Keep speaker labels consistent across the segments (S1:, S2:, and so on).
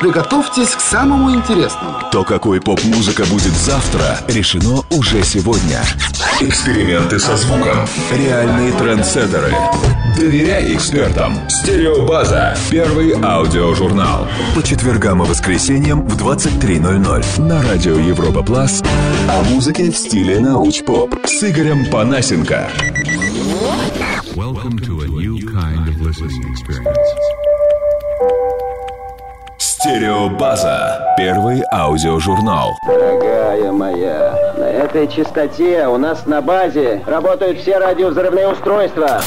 S1: Приготовьтесь к самому интересному.
S2: То, какой поп-музыка будет завтра, решено уже сегодня. Эксперименты со звуком. Реальные трендсеттеры. Доверяй экспертам. Стереобаза. Первый аудиожурнал. По четвергам и воскресеньям в 23.00 на радио Европа Плас о музыке в стиле науч-поп с Игорем Панасенко.
S3: Welcome to a new kind of listening experience.
S2: Стереобаза. Первый аудиожурнал.
S4: Дорогая моя, на этой частоте у нас на базе работают все радиовзрывные устройства.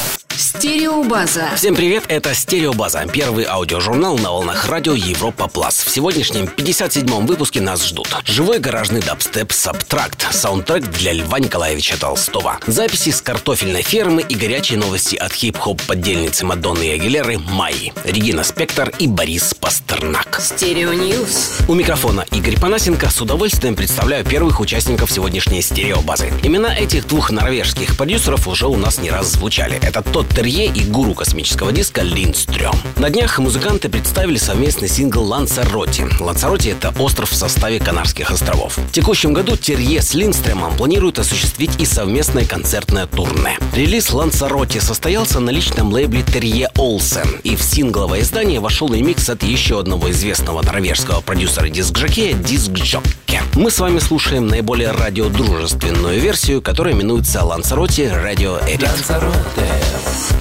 S5: Стереобаза.
S6: Всем привет, это Стереобаза, первый аудиожурнал на волнах радио Европа Плюс. В сегодняшнем 57-м выпуске нас ждут живой гаражный дабстеп SBTRKT, саундтрек для Льва Николаевича Толстого, записи с картофельной фермы и горячие новости от хип-хоп подельницы Мадонны и Агилеры Майи, Регина Спектор и Борис Пастернак.
S5: Stereo News.
S6: У микрофона Игорь Панасенко с удовольствием представляю первых участников сегодняшней стереобазы. Имена этих двух норвежских продюсеров уже у нас не раз звучали. Это Тодд Терье и гуру космического диска Линдстрём. На днях музыканты представили совместный сингл «Лансароти». Лансароти — это остров в составе Канарских островов. В текущем году Терье с Линдстрёмом планируют осуществить и совместное концертное турне. Релиз «Лансароти» состоялся на личном лейбле Терье Олсен, и в сингловое издание вошел ремикс от еще одного известного норвежского продюсера диск-жокея Диск Джокке. Мы с вами слушаем наиболее радиодружественную версию, которая именуется «Лансароти Radio Edit».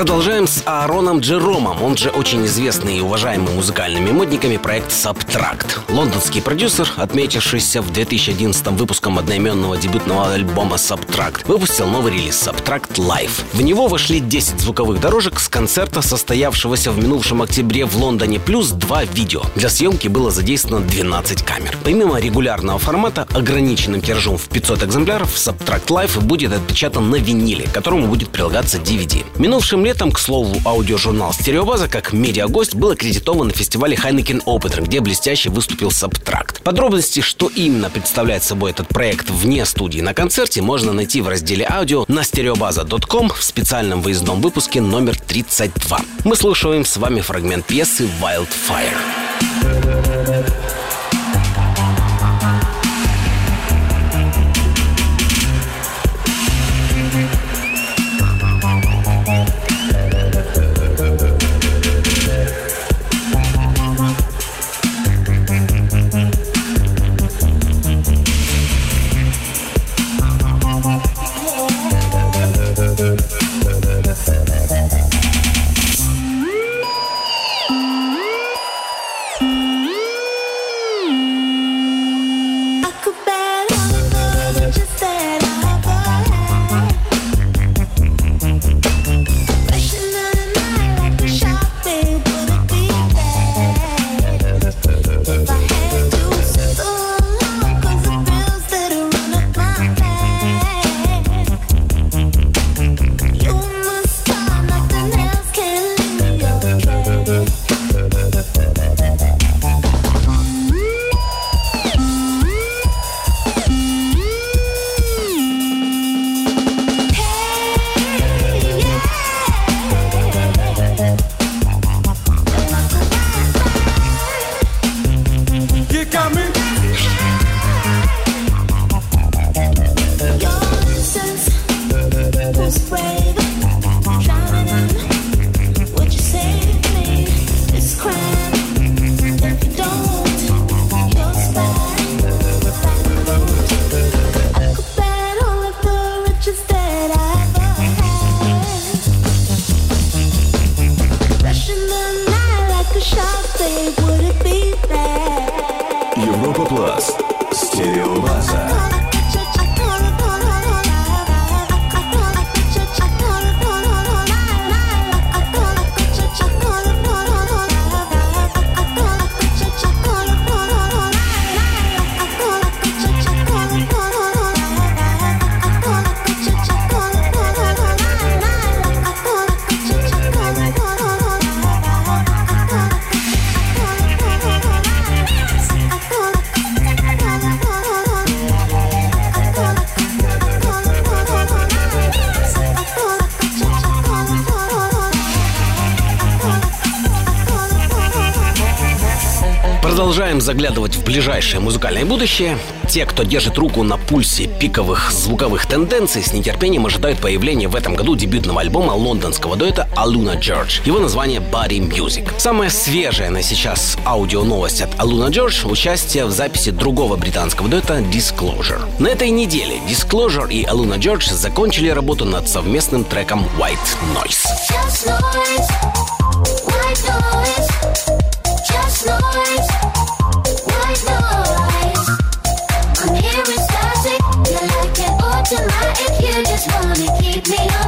S2: продолжим.
S6: Продолжаем с Аароном Джеромом, он же очень известный и уважаемый музыкальными модниками проект Subtract. Лондонский продюсер, отметившийся в 2011 выпуском одноименного дебютного альбома Subtract, выпустил новый релиз Subtract Live. В него вошли 10 звуковых дорожек с концерта, состоявшегося в минувшем октябре в Лондоне, плюс два видео. Для съемки было задействовано 12 камер. Помимо регулярного формата, ограниченным тиражом в 500 экземпляров, Subtract Live будет отпечатан на виниле, которому будет прилагаться DVD. Минувшим летом,
S7: к слову, аудиожурнал «Стереобаза» как медиагость был аккредитован на фестивале Heineken Open, где блестяще выступил Сабтракт. Подробности, что именно представляет собой этот проект вне студии на концерте, можно найти в разделе аудио на стереобаза.ком в специальном выездном выпуске номер 32. Мы слушаем с вами фрагмент пьесы «Wildfire». Заглядывать в ближайшее музыкальное будущее. Те, кто держит руку на пульсе пиковых звуковых тенденций, с нетерпением ожидают появления в этом году дебютного альбома лондонского дуэта Aluna George. Его название Body Music. Самая свежая на сейчас аудио новость от Aluna George – участие в записи другого британского дуэта Disclosure. На этой неделе Disclosure и Aluna George закончили работу над совместным треком White Noise. Just noise. White noise. Just noise. Just wanna keep me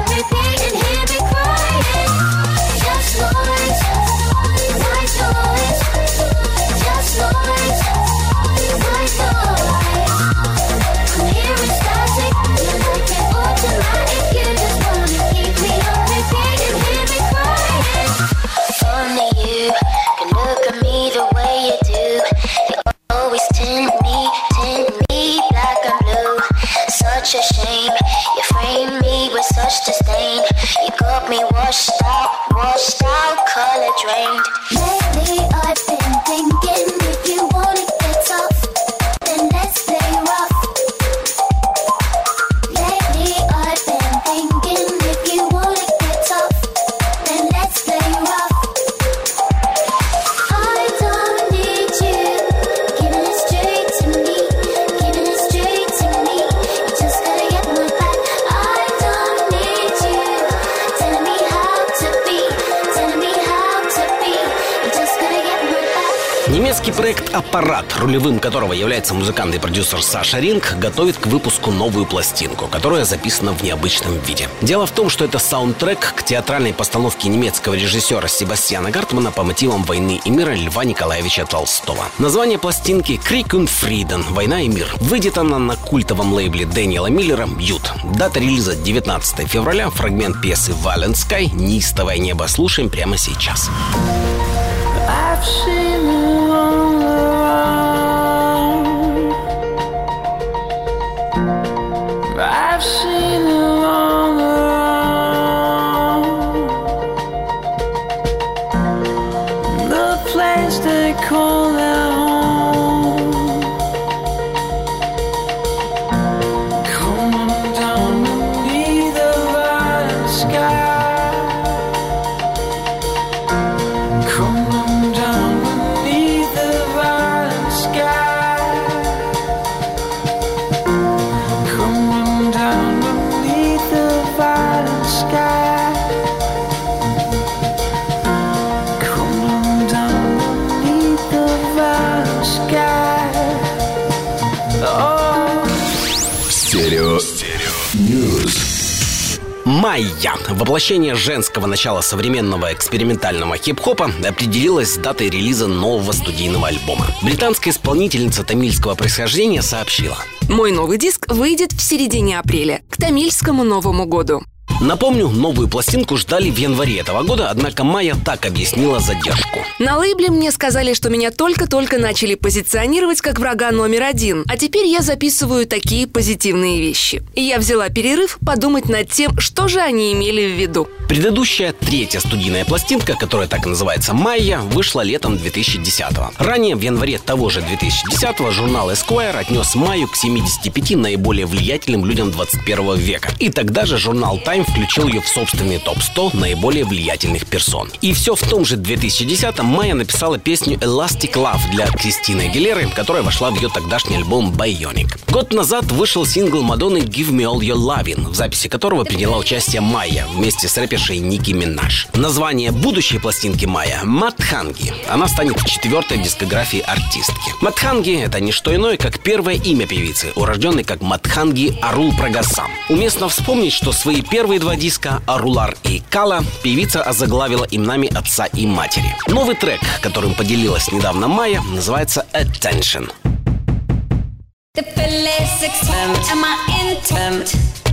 S6: Британский проект «Аппарат», рулевым которого является музыкант и продюсер Саша Ринг, готовит к выпуску новую пластинку, которая записана в необычном виде. Дело в том, что это саундтрек к театральной постановке немецкого режиссера Себастьяна Гартмана по мотивам «Войны и мира» Льва Николаевича Толстого. Название пластинки «Крик und Frieden. Война и мир». Выйдет она на культовом лейбле Дэниела Миллера «Ют». Дата релиза 19 февраля, фрагмент пьесы «Вален Sky» «Неистовое небо» слушаем прямо сейчас.
S8: I've I call
S6: Майя, воплощение женского начала современного экспериментального хип-хопа, определилась с датой релиза нового студийного альбома. Британская исполнительница тамильского происхождения сообщила.
S5: Мой новый диск выйдет в середине апреля, к тамильскому Новому году.
S6: Напомню, новую пластинку ждали в январе этого года, однако Майя так объяснила задержку.
S5: На лейбле мне сказали, что меня только-только начали позиционировать как врага номер один, а теперь я записываю такие позитивные вещи. И я взяла перерыв подумать над тем, что же они имели в виду.
S6: Предыдущая, третья студийная пластинка, которая так и называется «Майя», вышла летом 2010-го. Ранее, в январе того же 2010-го, журнал Esquire отнес Майю к 75 наиболее влиятельным людям 21 века. И тогда же журнал Time включил ее в собственный топ-100 наиболее влиятельных персон. И все в том же 2010-м Майя написала песню «Elastic Love» для Кристины Агилеры, которая вошла в ее тогдашний альбом «Bionic». Год назад вышел сингл Мадонны «Give Me All Your Lovin'», в записи которого приняла участие Майя вместе с рэпершей Ники Минаж. Название будущей пластинки Майя – «Матханги». Она станет в четвертой дискографии артистки. Матханги – это не что иное, как первое имя певицы, урожденной как Матханги Арул Прагасам. Уместно вспомнить, что свои первые два диска «Арулар» и «Кала» певица озаглавила именами отца и матери. Новый трек, которым поделилась недавно Майя, называется «Attention».
S9: The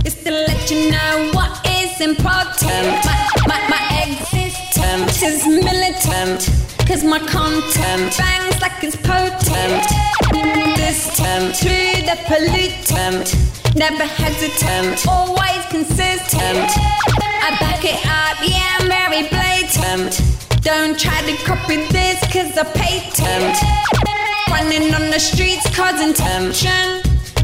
S9: felicity and my intent is to let you know what is important. My, my, my existence is militant, cause my content bangs like it's potent. Distant to the pollutant, never hesitant, always consistent. I back it up, yeah, I'm very blatant. Don't try to copy this, cause I patent. Running on the streets causing tension.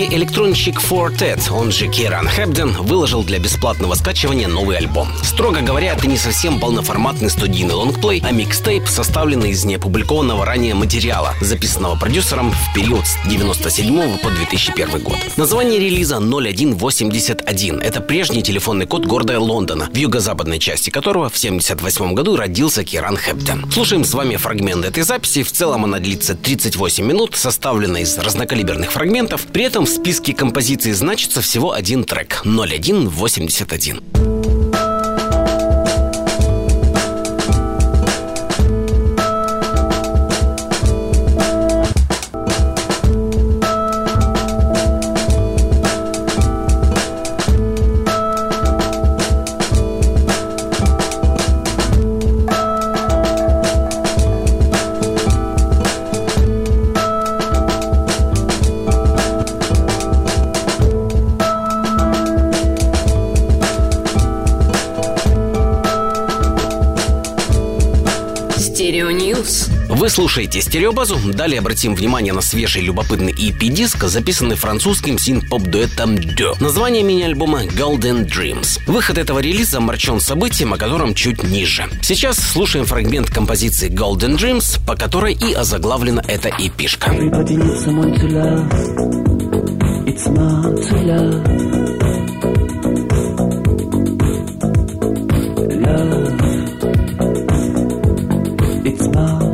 S6: Британский электронщик Fortet, он же Киран Хэбден, выложил для бесплатного скачивания новый альбом. Строго говоря, это не совсем полноформатный студийный лонгплей, а микстейп, составленный из неопубликованного ранее материала, записанного продюсером в период с 97 по 2001 год. Название релиза 0181. Это прежний телефонный код города Лондона, в юго-западной части которого в 78 году родился Киран Хэбден. Слушаем с вами фрагмент этой записи. В целом она длится 38 минут, составлена из разнокалиберных фрагментов. При этом списке композиций значится всего один трек 0181. Слушаете «Стереобазу». Далее обратим внимание на свежий любопытный EP-диск, записанный французским синт-поп-дуэтом Дё. Название мини-альбома Golden Dreams. Выход этого релиза омрачен событием, о котором чуть ниже. Сейчас слушаем фрагмент композиции Golden Dreams, по которой и озаглавлена эта
S8: to love. It's. It's more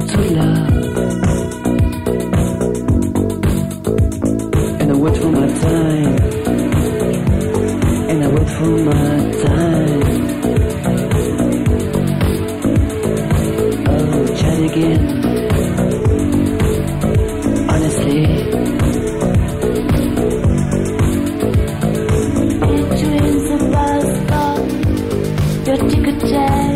S8: for my time. And I wait for my time. Oh, try again. Honestly.
S10: Your ticket tag.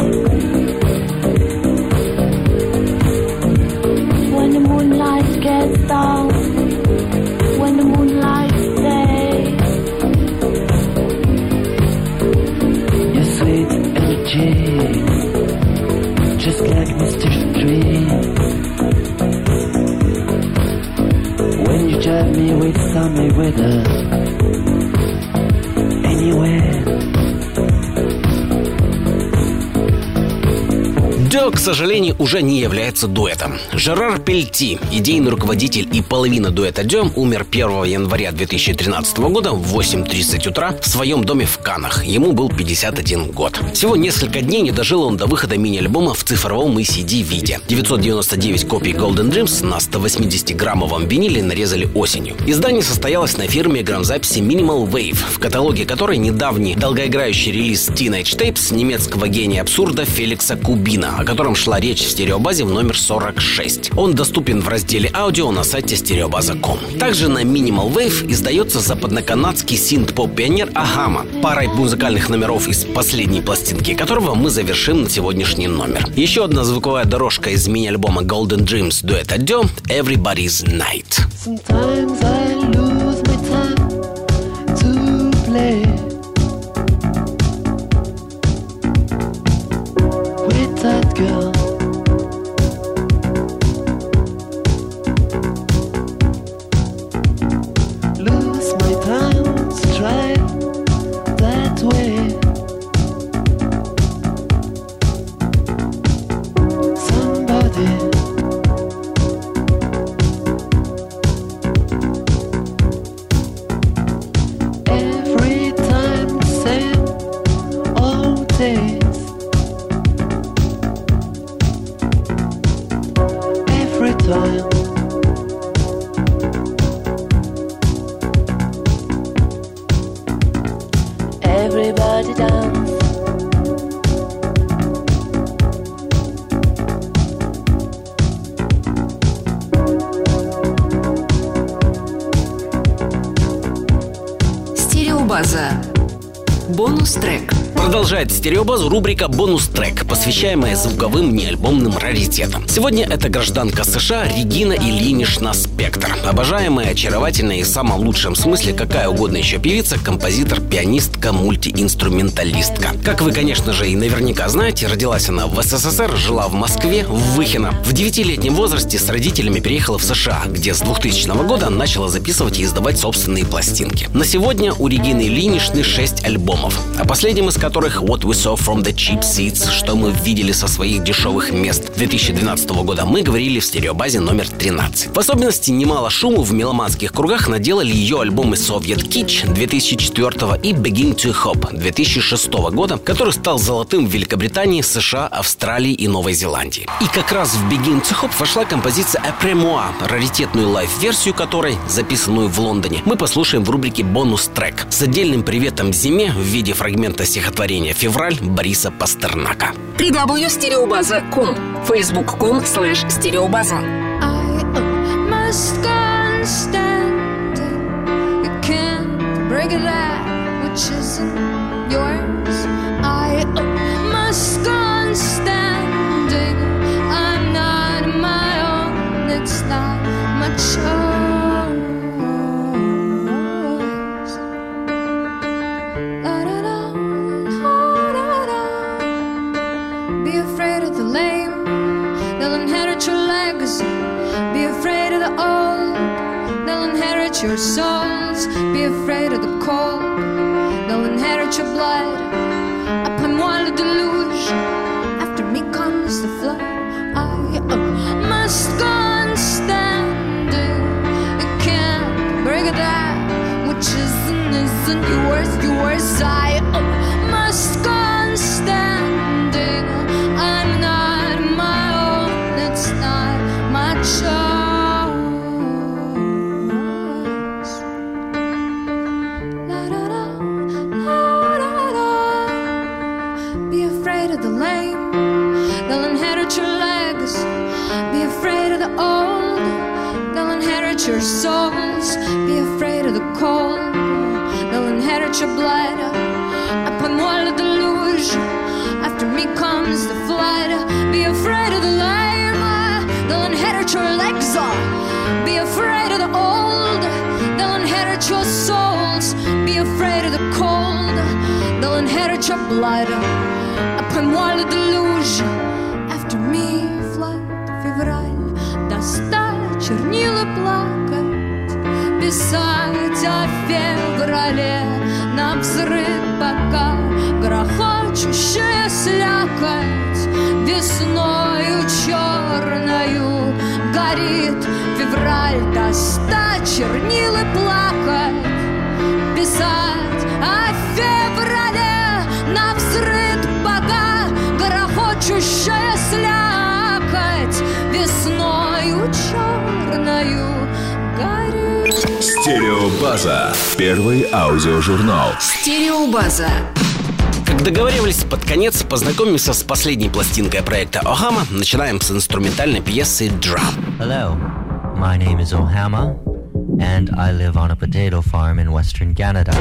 S6: Сожалению, уже не является дуэтом. Жерар Пельти, идейный руководитель и половина дуэта Дё, умер 1 января 2013 года в 8.30 утра в своем доме в Канах. Ему был 51 год. Всего несколько дней не дожил он до выхода мини-альбома в цифровом и CD-виде. 999 копий Golden Dreams на 180-граммовом виниле нарезали осенью. Издание состоялось на фирме грамзаписи Minimal Wave, в каталоге которой недавний долгоиграющий релиз Teenage Tapes немецкого гения абсурда Феликса Кубина, о котором шла речь в стереобазе в номер 46. Он доступен в разделе аудио на сайте стереобаза.ком. Также на Minimal Wave издается западноканадский синт-поп-пионер Ахама, парой музыкальных номеров из последней пластинки которого мы завершим на сегодняшний номер. Еще одна звуковая дорожка из мини-альбома Golden Dreams дуэта Дё «Everybody's Night».
S8: Sometimes I lose
S5: down.
S6: Продолжает стереобазу рубрика «Бонус-трек», посвящаемая звуковым неальбомным раритетам. Сегодня это гражданка США Регина Ильинична Спектр. Обожаемая, очаровательная и в самом лучшем смысле какая угодно еще певица, композитор, пианистка, мультиинструменталистка. Как вы, конечно же, и наверняка знаете, родилась она в СССР, жила в Москве, в Выхино. В девятилетнем возрасте с родителями переехала в США, где с 2000 года начала записывать и издавать собственные пластинки. На сегодня у Регины Ильиничны 6 альбомов, о последнем из которых What We Saw From The Cheap Seats, что мы видели со своих дешевых мест 2012 года, мы говорили в стереобазе номер 13. В особенности немало шуму в меломанских кругах наделали ее альбомы Soviet Kitsch 2004 и Begin To Hope 2006 года, который стал золотым в Великобритании, США, Австралии и Новой Зеландии. И как раз в Begin To Hope вошла композиция Après Moi, раритетную live -версию которой, записанную в Лондоне, мы послушаем в рубрике «Бонус-трек» с отдельным приветом зиме в виде фрагмента стихотворения «Февраль» Бориса Пастернака.
S5: www.stereobaza.com facebook.com slash
S10: can't break that which isn't yours. I must go standing. I'm not my own. It's not my choice. your souls. Be afraid of the cold. They'll inherit your blood. Your blood. Upon le deluge. After me flood февраль. Достать чернила плакать. Писать о феврале. На взрыв пока грохочущая слякоть. Весною черною горит февраль. Достать чернила плакать. Писать грохочущая слякоть. Весною черною горит.
S2: Стереобаза. Первый аудиожурнал.
S5: Стереобаза.
S6: Как договаривались, под конец познакомимся с последней пластинкой проекта Охама. Начинаем с инструментальной пьесы «Drum».
S11: Hello, my name is Ohama, and I live on a potato farm in western Canada.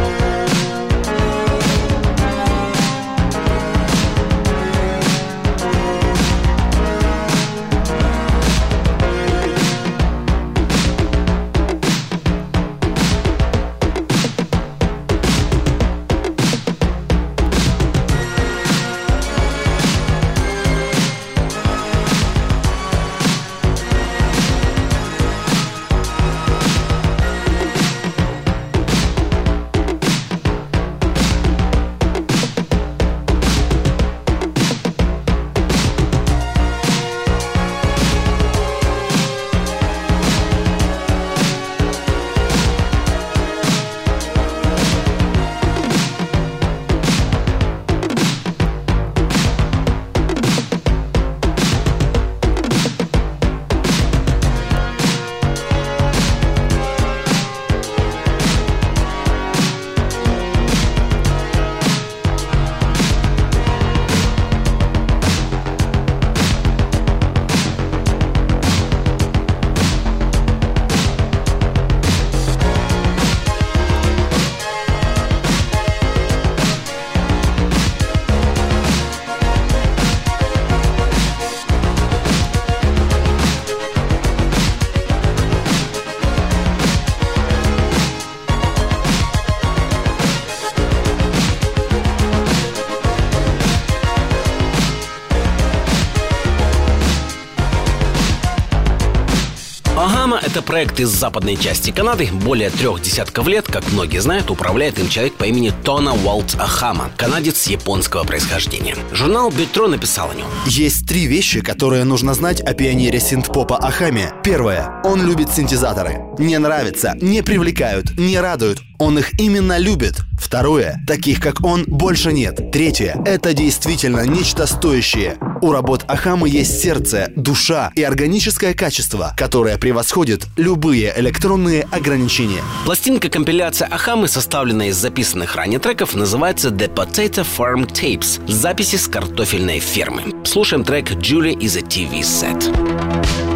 S6: Проект из западной части Канады. Более трех десятков лет, как многие знают, управляет им человек по имени Тона Уолт Ахама, канадец японского происхождения. Журнал Бетро написал о нем.
S12: Есть три вещи, которые нужно знать о пионере синт-попа Ахаме. Первое. Он любит синтезаторы. Не нравится, не привлекают, не радуют. Он их именно любит. Второе. Таких, как он, больше нет. Третье. Это действительно нечто стоящее. У работ Ахамы есть сердце, душа и органическое качество, которое превосходит любые электронные ограничения.
S6: Пластинка-компиляция Ахамы, составленная из записанных ранее треков, называется The Potato Farm Tapes – записи с картофельной фермы. Слушаем трек «Julie is a TV set».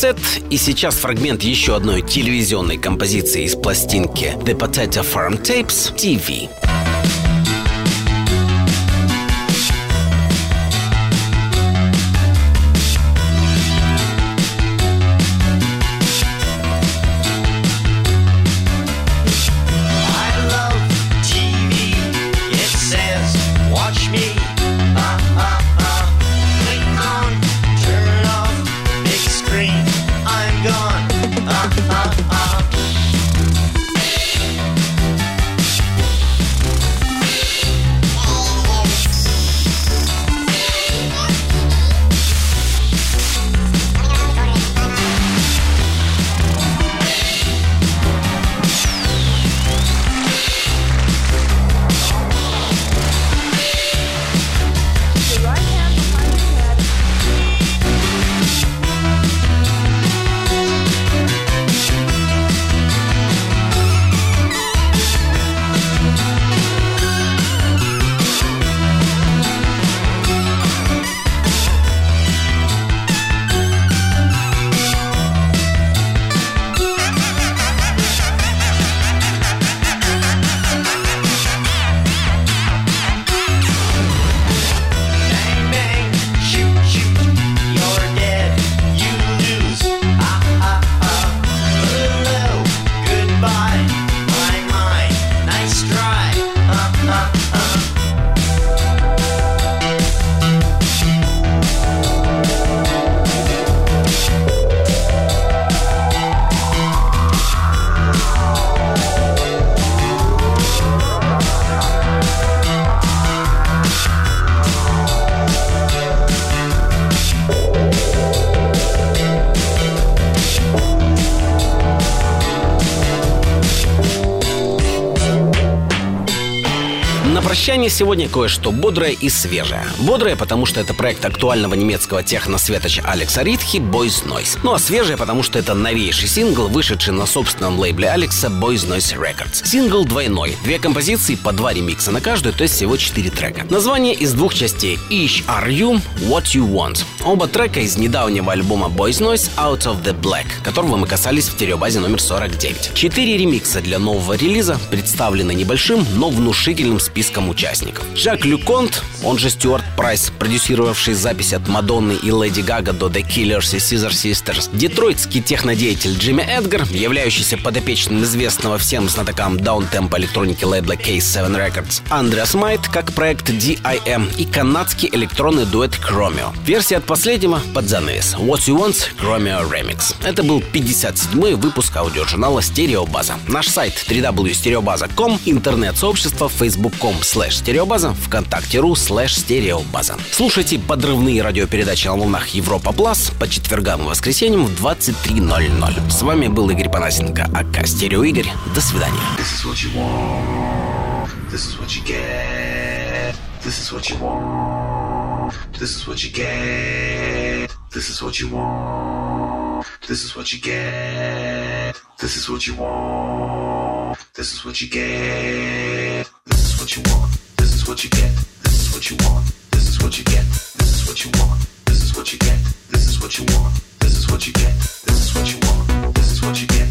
S6: сет, и сейчас фрагмент еще одной телевизионной композиции из пластинки The Potato Farm Tapes TV. сегодня кое-что бодрое и свежее. Бодрое, потому что это проект актуального немецкого техно-светоча Алекса Ритхи «Boys Noize». Ну а свежее, потому что это новейший сингл, вышедший на собственном лейбле Алекса «Boys Noize Records». Сингл двойной. Две композиции по два ремикса на каждую, то есть всего четыре трека. Название из двух частей «Ich R U, What You Want». Оба трека из недавнего альбома Boys Noize «Out of the Black», которого мы касались в стереобазе номер 49. Четыре ремикса для нового релиза представлены небольшим, но внушительным списком участников поклонников. Жак Лю Конт, он же Стюарт Прайс, продюсировавший запись от Мадонны и Леди Гага до The Killers и Scissor Sisters, детройтский технодеятель Джимми Эдгар, являющийся подопечным известного всем знатокам даунтемпа электроники лейбла K7 Records, Андреас Майт как проект DIM и канадский электронный дуэт Chromeo. Версия от последнего под занавес What You Want Chromeo Remix. Это был 57-й выпуск аудиожурнала «Стереобаза». Наш сайт www.stereobaza.com, интернет-сообщество facebook.com slash Стереобаза вконтакте.ру слэш стереобаза. Слушайте подрывные радиопередачи на волнах Европа Плас по четвергам и воскресеньям в 23.00. С вами был Игорь Панасенко, АК Стерео Игорь. До свидания.
S13: This is what you want. This is what you get. This is what you want. This is what you get. This is what you want. This is what you get. This is what you want. This is what you get. This is what you want. what you get. This is what you want. This is what you get. This is what you want. This is what you get. This is what you want. This is what you get. This is what you want. This is what you get.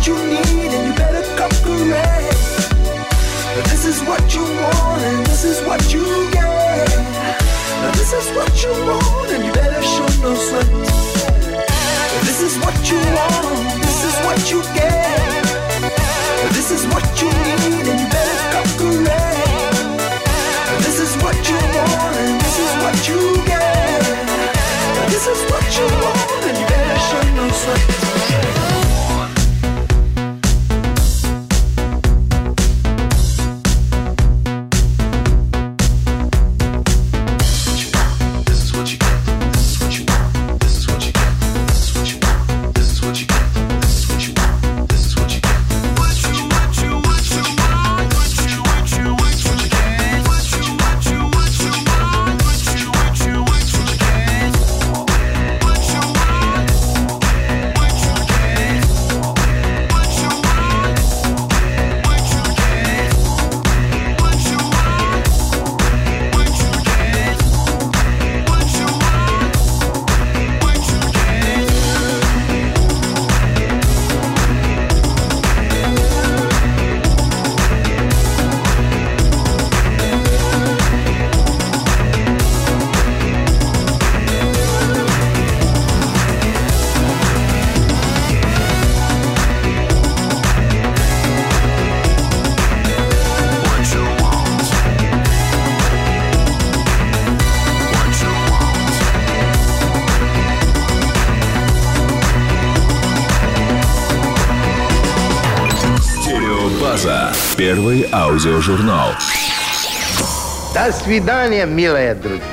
S13: What you
S12: need, and you better come correct. This is what you want, and this is what you get. This is what you want, and you better show no sweat. This is what you want, this is what you get. This is what you need, and you better come correct. This is what you want, and this is what you get. This is what you want, and you better show no sweat.
S2: Аудиожурнал.
S14: До свидания, милые друзья.